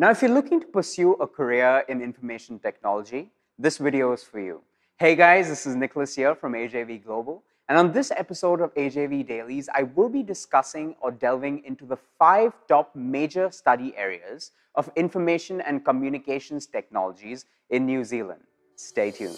Now, if you're looking to pursue a career in information technology, this video is for you. Hey guys, this is Nicholas here from AJV Global. And on this episode of AJV Dailies, I will be discussing or delving into the five top major study areas of information and communications technologies in New Zealand. Stay tuned.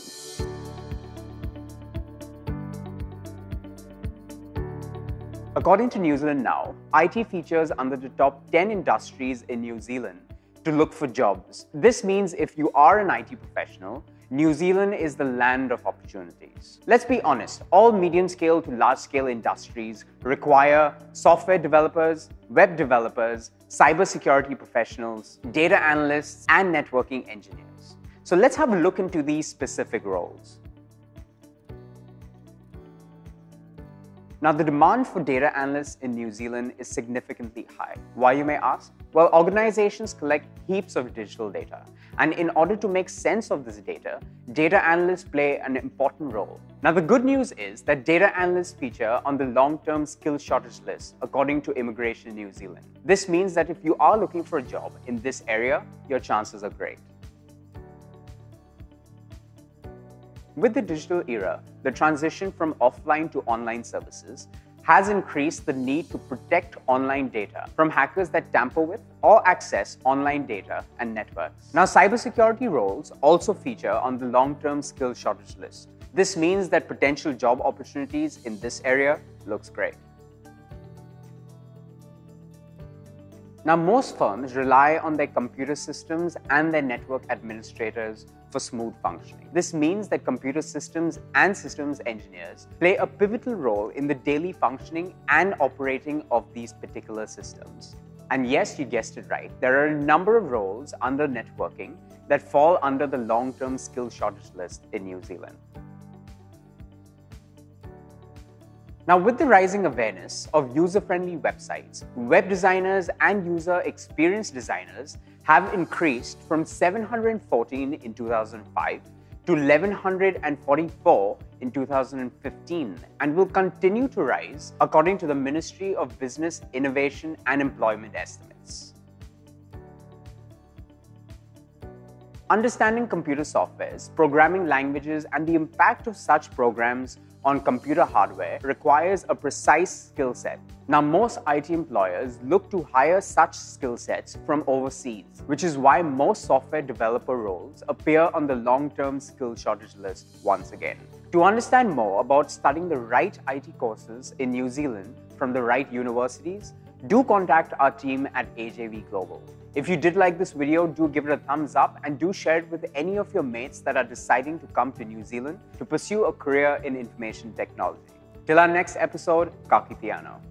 According to New Zealand Now, IT features under the top 10 industries in New Zealand to look for jobs. This means if you are an IT professional, New Zealand is the land of opportunities. Let's be honest, all medium scale to large scale industries require software developers, web developers, cybersecurity professionals, data analysts, and networking engineers. So let's have a look into these specific roles. Now, the demand for data analysts in New Zealand is significantly high. Why, you may ask? Well, organizations collect heaps of digital data. And in order to make sense of this data, data analysts play an important role. Now, the good news is that data analysts feature on the long-term skill shortage list, according to Immigration New Zealand. This means that if you are looking for a job in this area, your chances are great. With the digital era, the transition from offline to online services has increased the need to protect online data from hackers that tamper with or access online data and networks. Now, cybersecurity roles also feature on the long-term skill shortage list. This means that potential job opportunities in this area looks great. Now, most firms rely on their computer systems and their network administrators for smooth functioning. This means that computer systems and systems engineers play a pivotal role in the daily functioning and operating of these particular systems. And yes, you guessed it right, there are a number of roles under networking that fall under the long term skill shortage list in New Zealand. Now, with the rising awareness of user-friendly websites, web designers and user experience designers have increased from 714 in 2005 to 1144 in 2015 and will continue to rise according to the Ministry of Business, Innovation and Employment estimates. Understanding computer softwares, programming languages, and the impact of such programs on computer hardware requires a precise skill set. Now, most IT employers look to hire such skill sets from overseas, which is why most software developer roles appear on the long term skill shortage list once again. To understand more about studying the right IT courses in New Zealand from the right universities, do contact our team at AJV Global. If you did like this video, do give it a thumbs up and do share it with any of your mates that are deciding to come to New Zealand to pursue a career in information technology. Till our next episode, Ka kite anō.